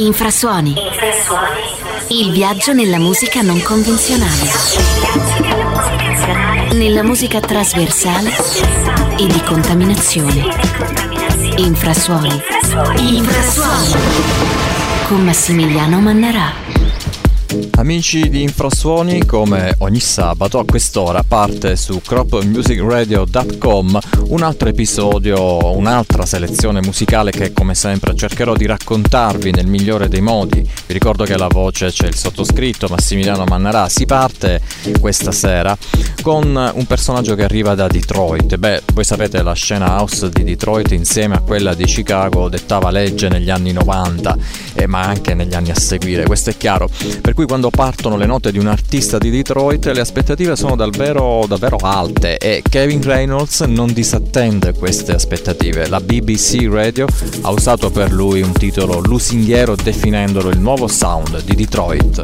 Infrasuoni. Il viaggio nella musica non convenzionale. Nella musica trasversale e di contaminazione. Infrasuoni. Infrasuoni. Con Massimiliano Mannarà. Amici di Infrasuoni, come ogni sabato a quest'ora parte su cropmusicradio.com un altro episodio, un'altra selezione musicale che come sempre cercherò di raccontarvi nel migliore dei modi. Vi ricordo che la voce c'è il sottoscritto Massimiliano Mannarà. Si parte questa sera con un personaggio che arriva da Detroit. Beh, voi sapete la scena house di Detroit insieme a quella di Chicago dettava legge negli anni 90, eh, ma anche negli anni a seguire, questo è chiaro. Per cui quando partono le note di un artista di Detroit le aspettative sono davvero, davvero alte e Kevin Reynolds non disattende queste aspettative. La BBC Radio ha usato per lui un titolo lusinghiero definendolo il nuovo sound di Detroit.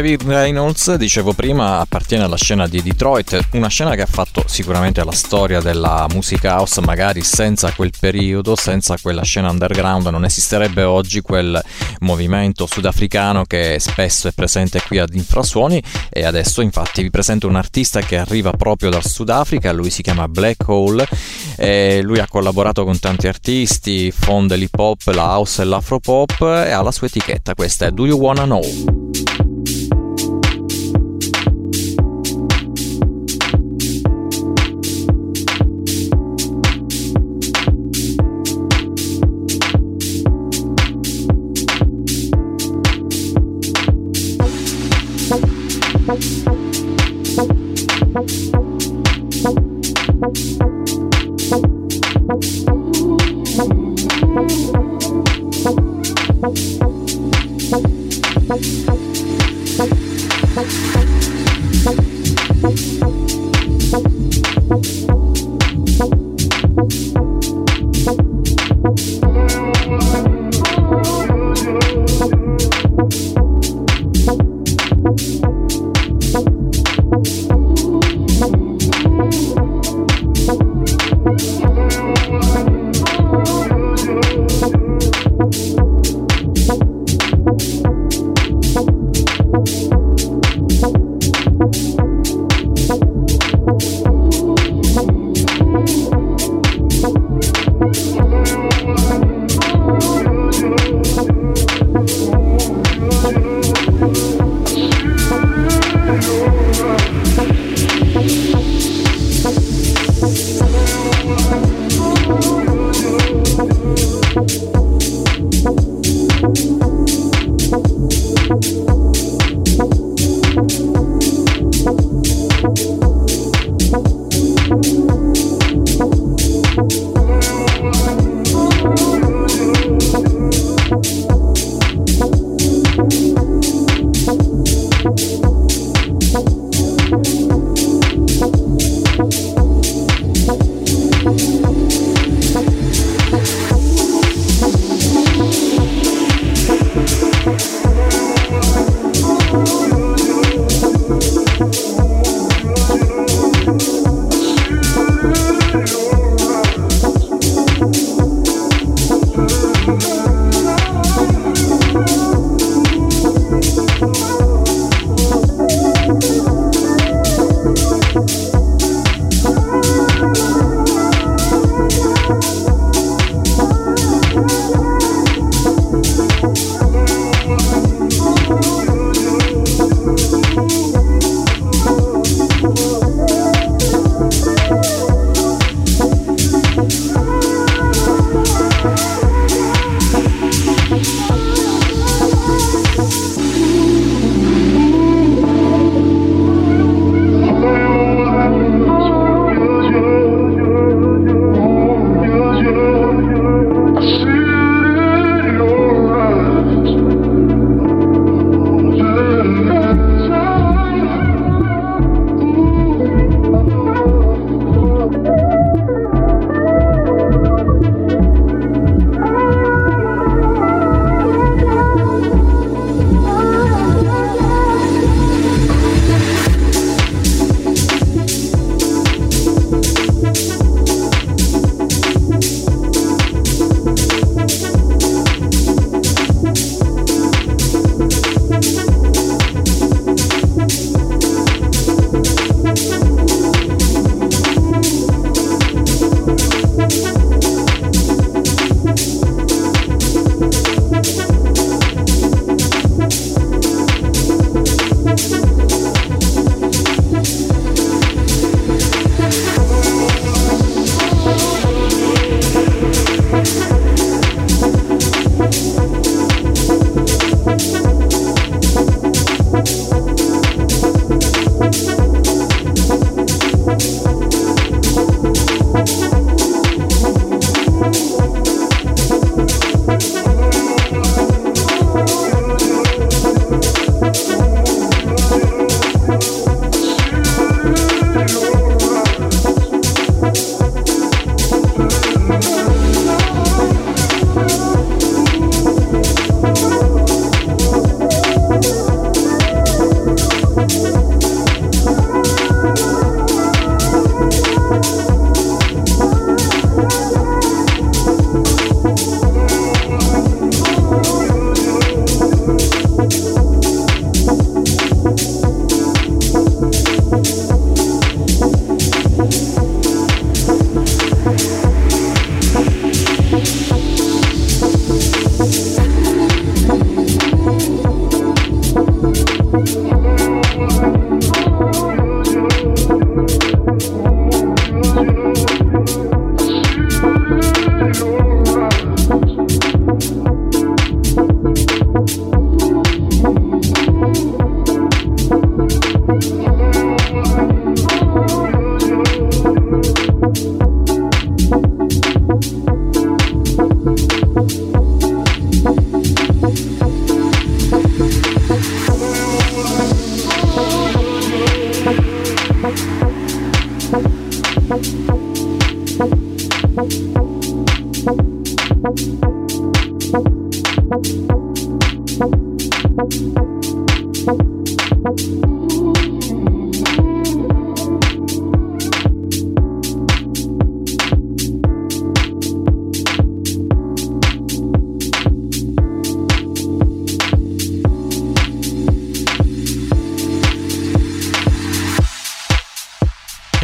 Kevin Reynolds, dicevo prima, appartiene alla scena di Detroit, una scena che ha fatto sicuramente la storia della musica house, magari senza quel periodo, senza quella scena underground, non esisterebbe oggi quel movimento sudafricano che spesso è presente qui ad Infrasuoni e adesso infatti vi presento un artista che arriva proprio dal Sudafrica, lui si chiama Black Hole e lui ha collaborato con tanti artisti, fonde l'hip hop, la house e l'afropop e ha la sua etichetta, questa è Do You Wanna Know?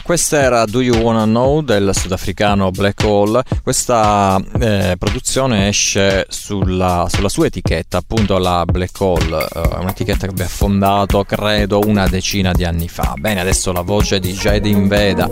Questa era Do You Wanna Know del sudafricano Black Hole. Questa eh, produzione esce sulla, sulla, sua etichetta, appunto la Black Hole, eh, un'etichetta che abbia fondato credo una decina di anni fa. Bene, adesso la voce di Jadin Veda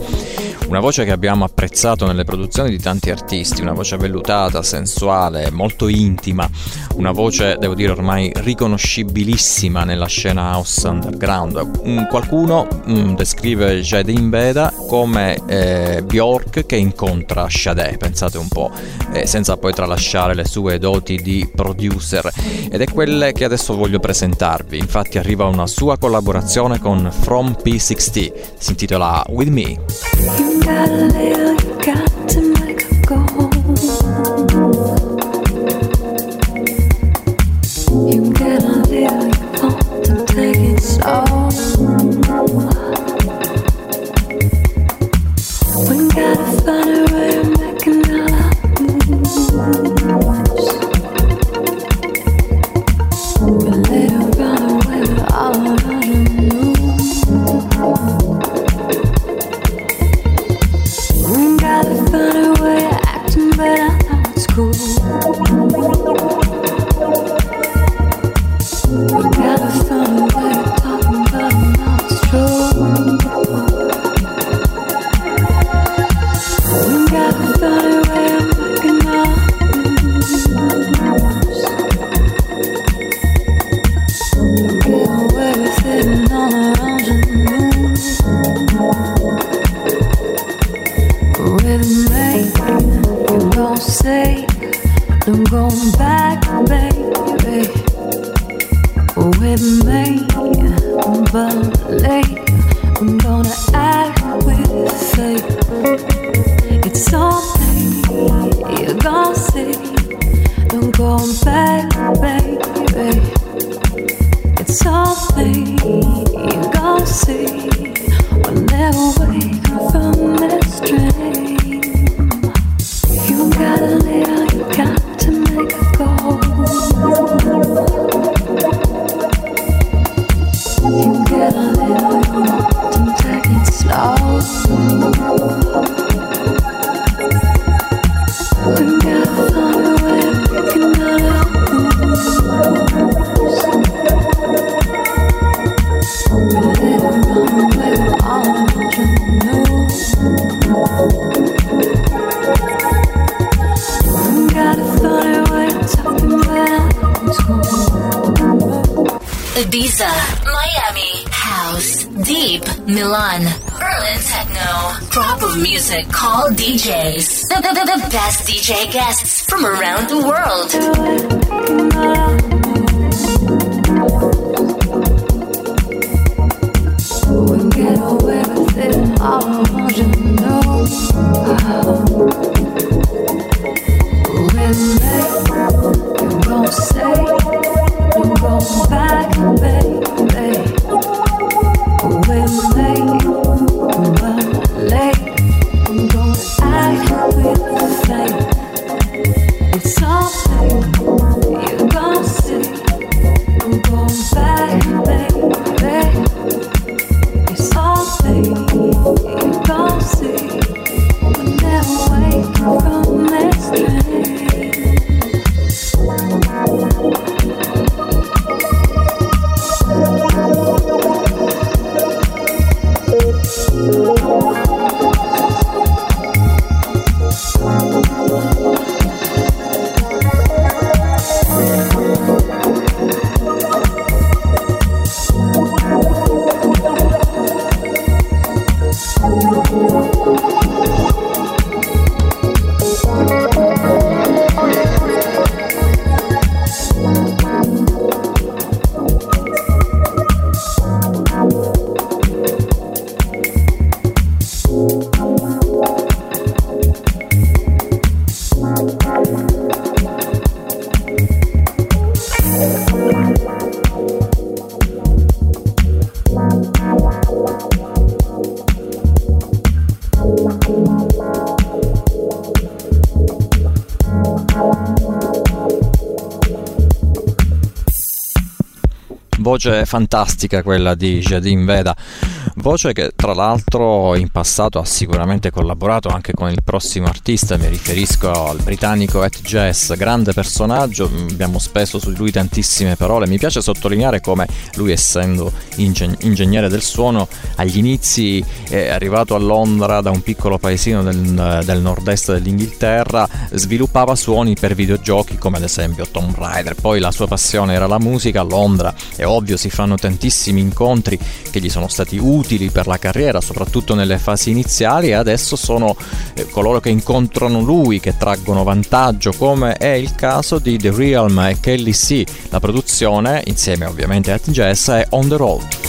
una voce che abbiamo apprezzato nelle produzioni di tanti artisti, una voce vellutata, sensuale, molto intima, una voce, devo dire, ormai riconoscibilissima nella scena house underground. Qualcuno mm, descrive Jadin Veda come eh, Bjork che incontra Sade, pensate un po', eh, senza poi tralasciare le sue doti di producer. Ed è quelle che adesso voglio presentarvi. Infatti arriva una sua collaborazione con From P60, si intitola With Me. got a little, you got DJ guests from around the world. Voce fantastica quella di Jadin Veda, voce che tra l'altro in passato ha sicuramente collaborato anche con il prossimo artista, mi riferisco al britannico Ed Jazz, grande personaggio, abbiamo speso su lui tantissime parole, mi piace sottolineare come lui essendo ingen- ingegnere del suono agli inizi è arrivato a Londra da un piccolo paesino del, del nord-est dell'Inghilterra, sviluppava suoni per videogiochi come ad esempio Tomb Raider, poi la sua passione era la musica, a Londra è ovvio si fanno tantissimi incontri che gli sono stati utili per la carriera, soprattutto nelle fasi iniziali e adesso sono eh, coloro che incontrano lui che traggono vantaggio, come è il caso di The Realm e Kelly C. La produzione, insieme ovviamente a Jazz, è On the Road.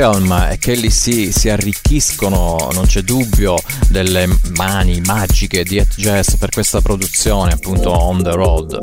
Film e Kelly C si arricchiscono, non c'è dubbio, delle mani magiche di Ed Jazz per questa produzione, appunto On the Road.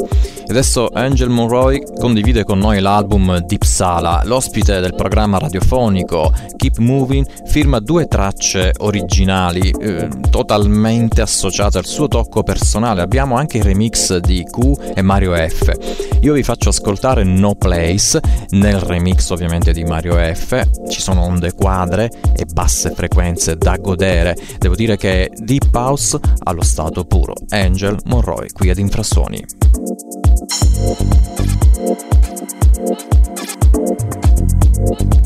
Adesso Angel Monroy condivide con noi l'album Deep Sala, l'ospite del programma radiofonico Keep Moving firma due tracce originali eh, totalmente associate al suo tocco personale. Abbiamo anche il remix di Q e Mario F. Io vi faccio ascoltare No Place nel remix ovviamente di Mario F. Ci sono onde quadre e basse frequenze da godere. Devo dire che Deep House allo stato puro. Angel Monroy qui ad Infrasoni. Thank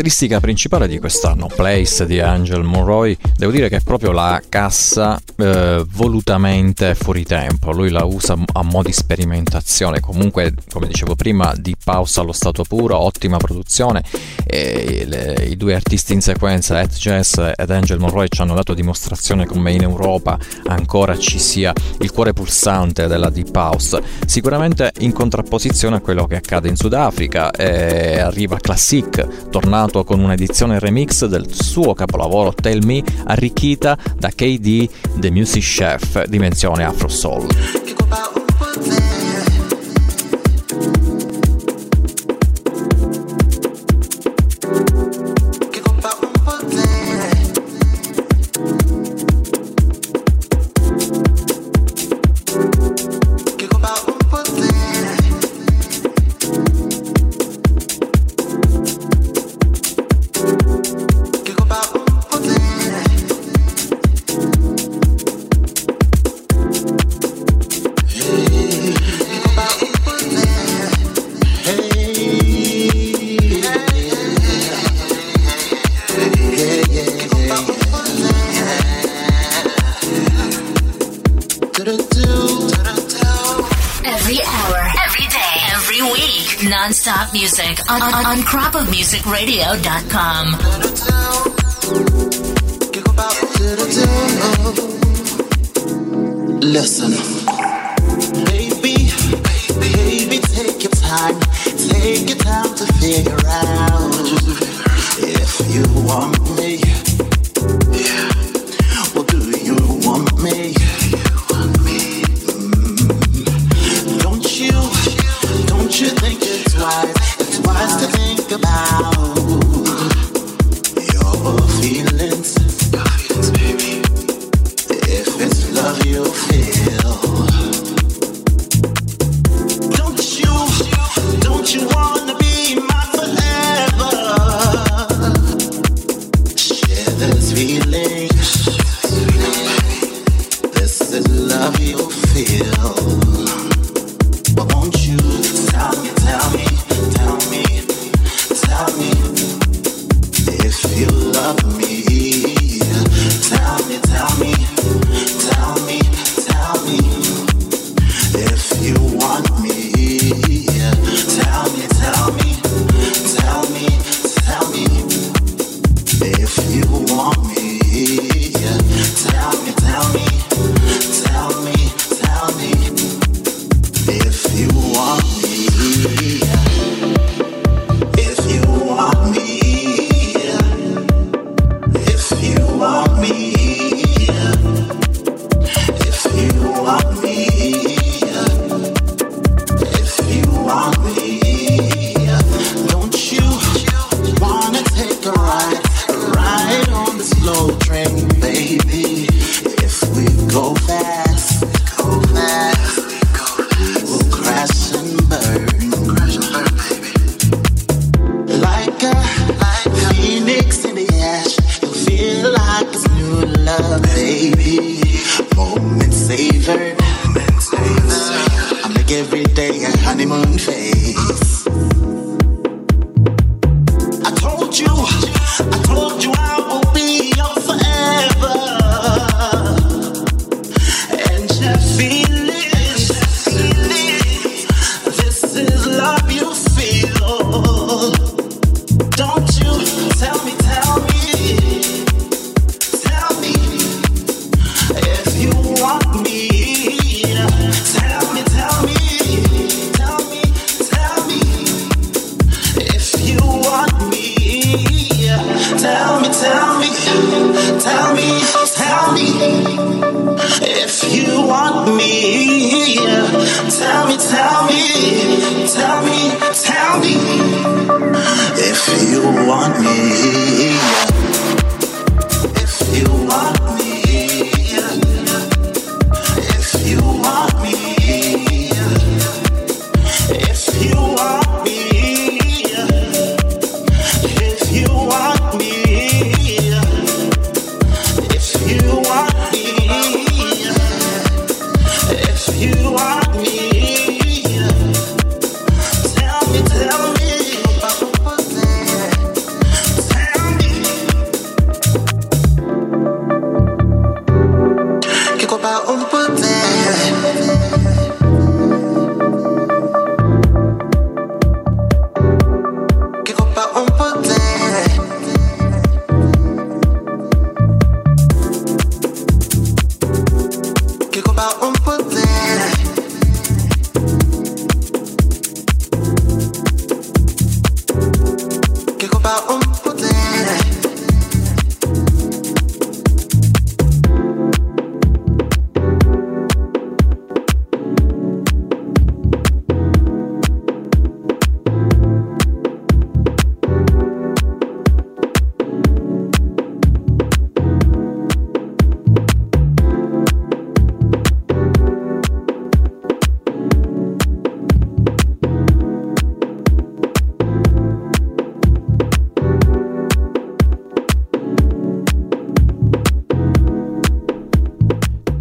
caratteristica principale di quest'anno, Place di Angel Monroy, devo dire che è proprio la cassa eh, volutamente fuori tempo. Lui la usa a mo' di sperimentazione, comunque, come dicevo prima, di pausa allo stato puro, ottima produzione e le, i due artisti in sequenza, Ed Jazz ed Angel Monroe, ci hanno dato dimostrazione come in Europa ancora ci sia il cuore pulsante della Deep House, sicuramente in contrapposizione a quello che accade in Sudafrica, eh, arriva Classic, tornato con un'edizione remix del suo capolavoro Tell Me, arricchita da KD, The Music Chef, dimensione Afro Soul. radio.com.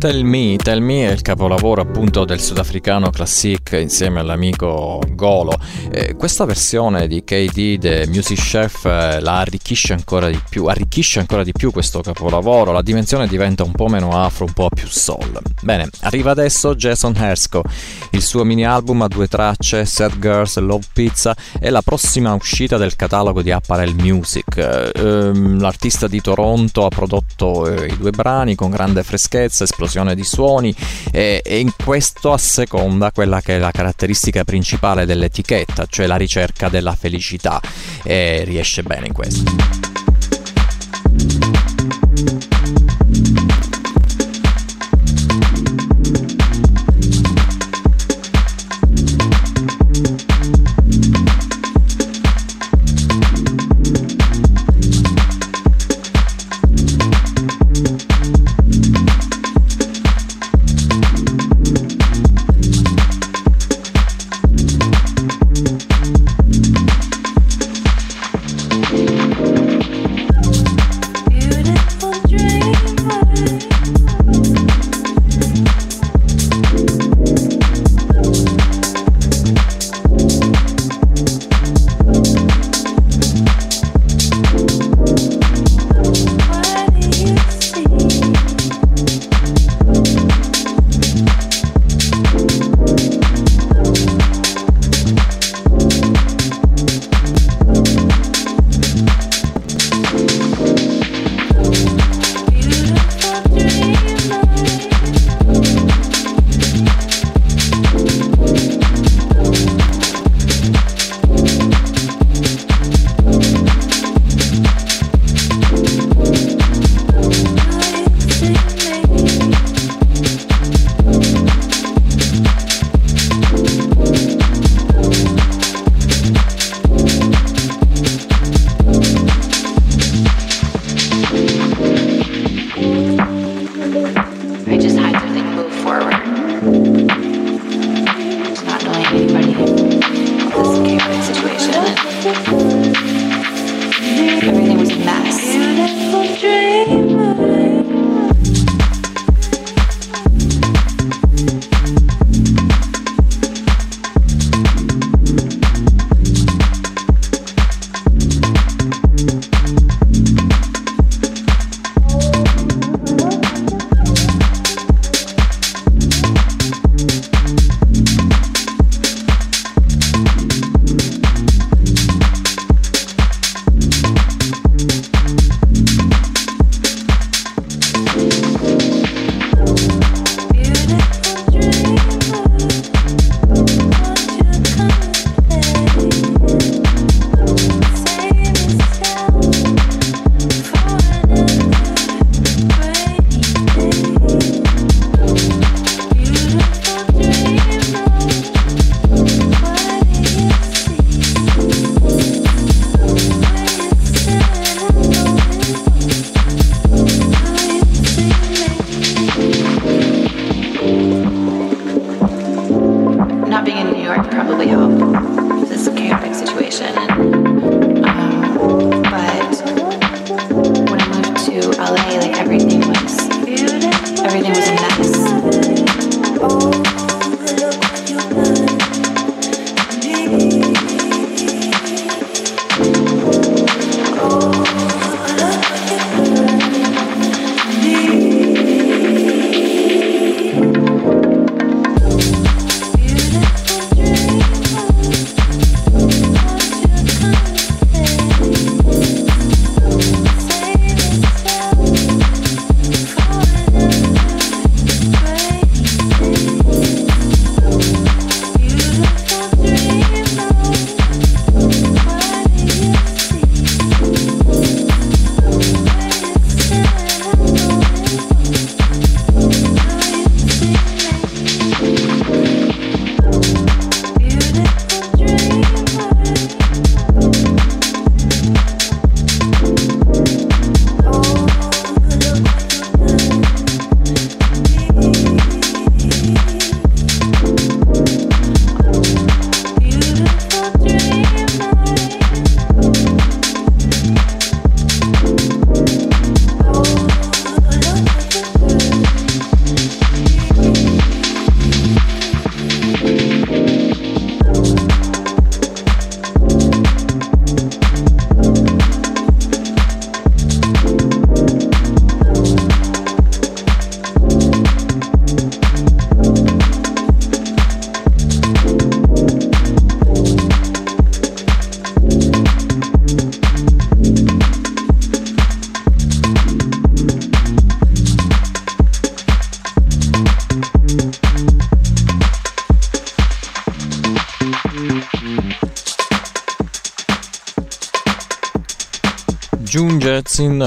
Tell Me, Tell Me è il capolavoro appunto del sudafricano Classic insieme all'amico Golo. Eh, questa versione di KD The Music Chef eh, la arricchisce ancora di più, arricchisce ancora di più questo capolavoro, la dimensione diventa un po' meno afro, un po' più soul. Bene, arriva adesso Jason Hersko, il suo mini album a due tracce, Sad Girls, Love Pizza, è la prossima uscita del catalogo di Apparel Music. Eh, ehm, l'artista di Toronto ha prodotto eh, i due brani con grande freschezza, esplosione di suoni e, e in questo asseconda quella che è la caratteristica principale dell'etichetta, cioè la ricerca della felicità e riesce bene in questo.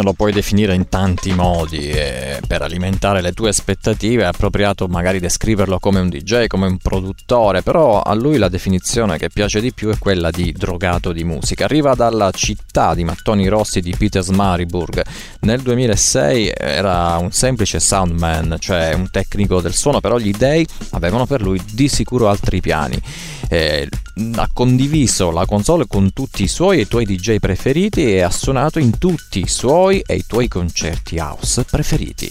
Lo puoi definire in tanti modi e per alimentare le tue aspettative è appropriato magari descriverlo come un DJ, come un produttore, però a lui la definizione che piace di più è quella di drogato di musica. Arriva dalla città di mattoni rossi di Petersmariburg. Nel 2006 era un semplice soundman, cioè un tecnico del suono, però gli dei avevano per lui di sicuro altri piani. Eh, ha condiviso la console con tutti i suoi e i tuoi DJ preferiti e ha suonato in tutti i suoi e i tuoi concerti house preferiti.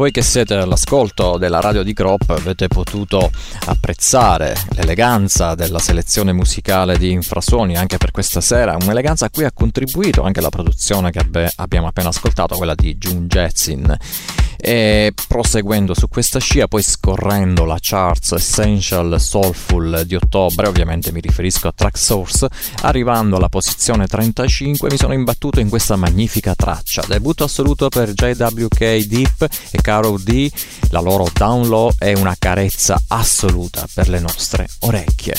Voi che siete all'ascolto della radio di Crop avete potuto apprezzare l'eleganza della selezione musicale di Infrasuoni anche per questa sera, un'eleganza a cui ha contribuito anche la produzione che abbiamo appena ascoltato, quella di June Jetsin. E proseguendo su questa scia, poi scorrendo la charts Essential Soulful di ottobre, ovviamente mi riferisco a Track Source, arrivando alla posizione 35 mi sono imbattuto in questa magnifica traccia. Debutto assoluto per JWK Deep e Caro D, la loro Down Low è una carezza assoluta per le nostre orecchie.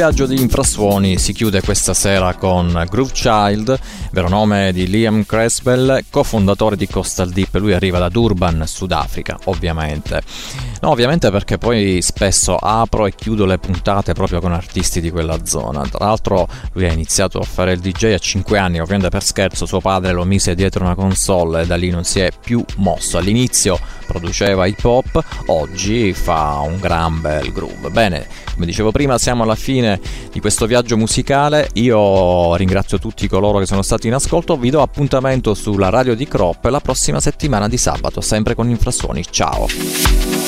Viaggio di infrasuoni si chiude questa sera con Groove Child, vero nome di Liam Creswell, cofondatore di Coastal Deep. Lui arriva da Durban, Sudafrica, ovviamente. No, ovviamente perché poi spesso apro e chiudo le puntate proprio con artisti di quella zona. Tra l'altro lui ha iniziato a fare il DJ a 5 anni, ovviamente per scherzo suo padre lo mise dietro una console e da lì non si è più mosso. All'inizio produceva hip hop, oggi fa un gran bel groove. Bene, come dicevo prima siamo alla fine di questo viaggio musicale, io ringrazio tutti coloro che sono stati in ascolto, vi do appuntamento sulla radio di Crop la prossima settimana di sabato, sempre con Infrasuoni. Ciao!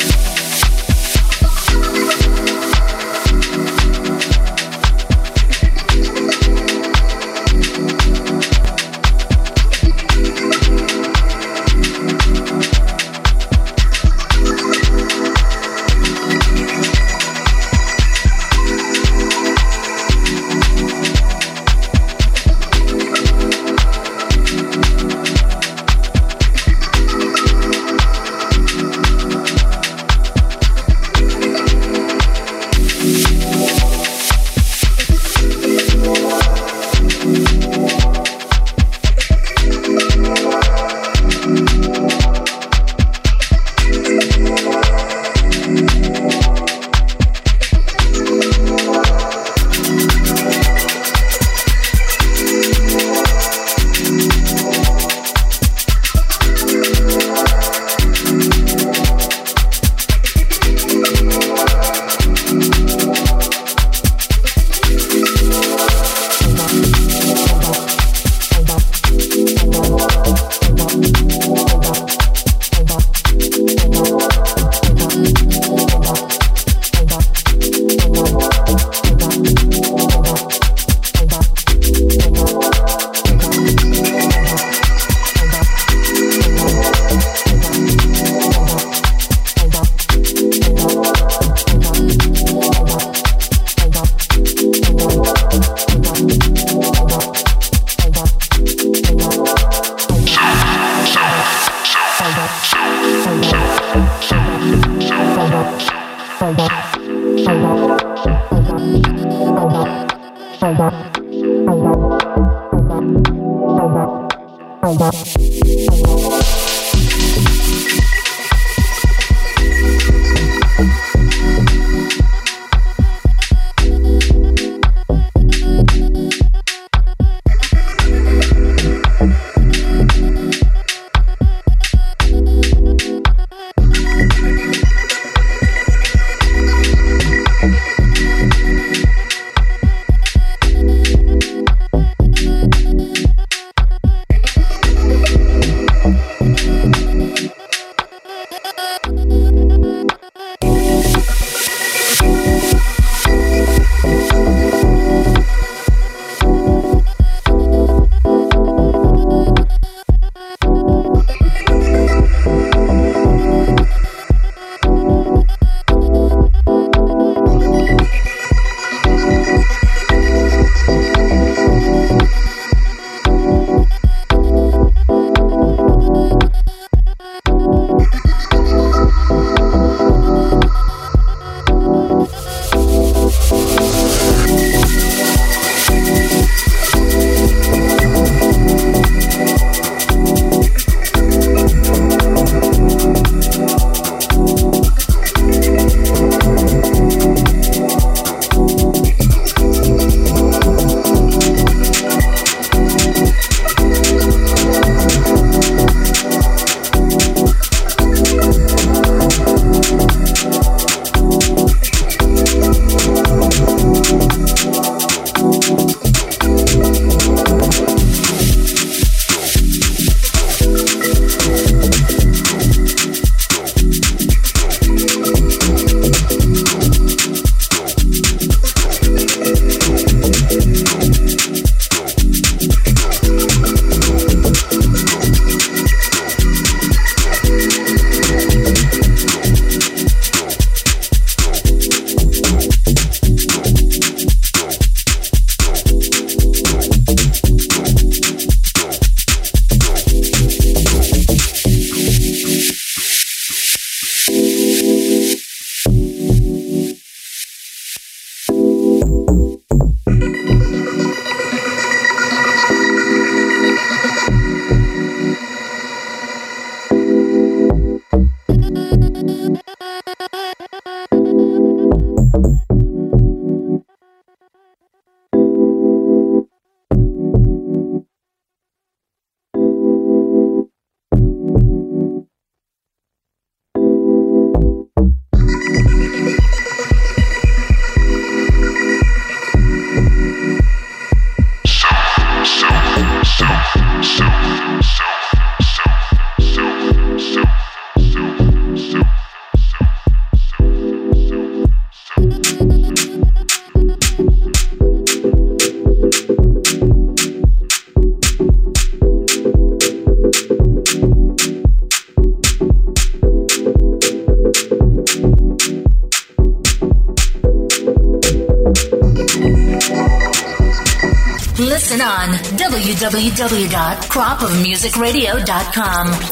www.cropofmusicradio.com.